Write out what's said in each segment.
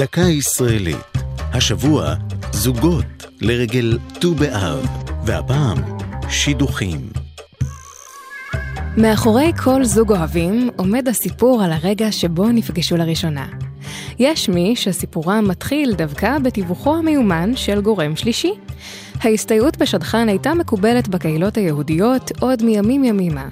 דקה ישראלית. השבוע, זוגות לרגל ט"ו באב, והפעם, שידוכים. מאחורי כל זוג אוהבים עומד הסיפור על הרגע שבו נפגשו לראשונה. יש מי שסיפורם מתחיל דווקא בתיווכו המיומן של גורם שלישי. ההסתייעות בשדכן הייתה מקובלת בקהילות היהודיות עוד מימים ימימה.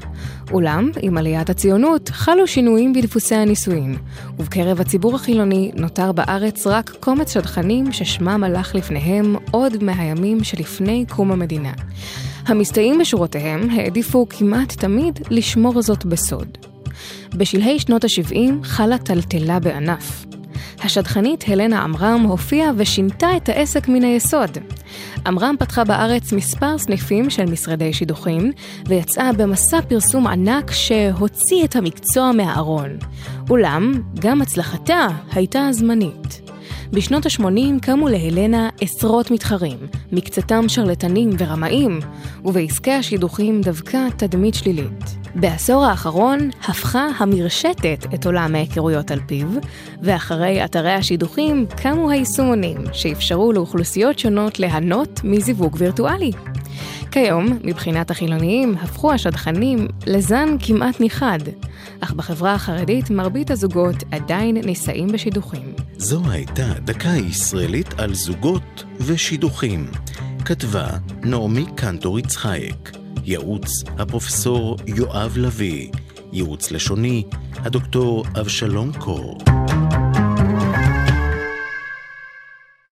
אולם, עם עליית הציונות, חלו שינויים בדפוסי הנישואין, ובקרב הציבור החילוני נותר בארץ רק קומץ שדכנים ששמם הלך לפניהם עוד מהימים שלפני קום המדינה. המסתייעים בשורותיהם העדיפו כמעט תמיד לשמור זאת בסוד. בשלהי שנות ה-70 חלה טלטלה בענף. השדכנית הלנה עמרם הופיעה ושינתה את העסק מן היסוד. עמרם פתחה בארץ מספר סניפים של משרדי שידוכים, ויצאה במסע פרסום ענק שהוציא את המקצוע מהארון. אולם, גם הצלחתה הייתה זמנית. בשנות ה-80 קמו להלנה עשרות מתחרים, מקצתם שרלטנים ורמאים, ובעסקי השידוכים דווקא תדמית שלילית. בעשור האחרון הפכה המרשתת את עולם ההיכרויות על פיו, ואחרי אתרי השידוכים קמו היישומונים שאפשרו לאוכלוסיות שונות ליהנות מזיווג וירטואלי. כיום, מבחינת החילוניים, הפכו השדכנים לזן כמעט נכחד, אך בחברה החרדית מרבית הזוגות עדיין נישאים בשידוכים. זו הייתה דקה ישראלית על זוגות ושידוכים. כתבה נעמי קנטור יצחייק. ייעוץ הפרופסור יואב לביא. ייעוץ לשוני הדוקטור אבשלום קור.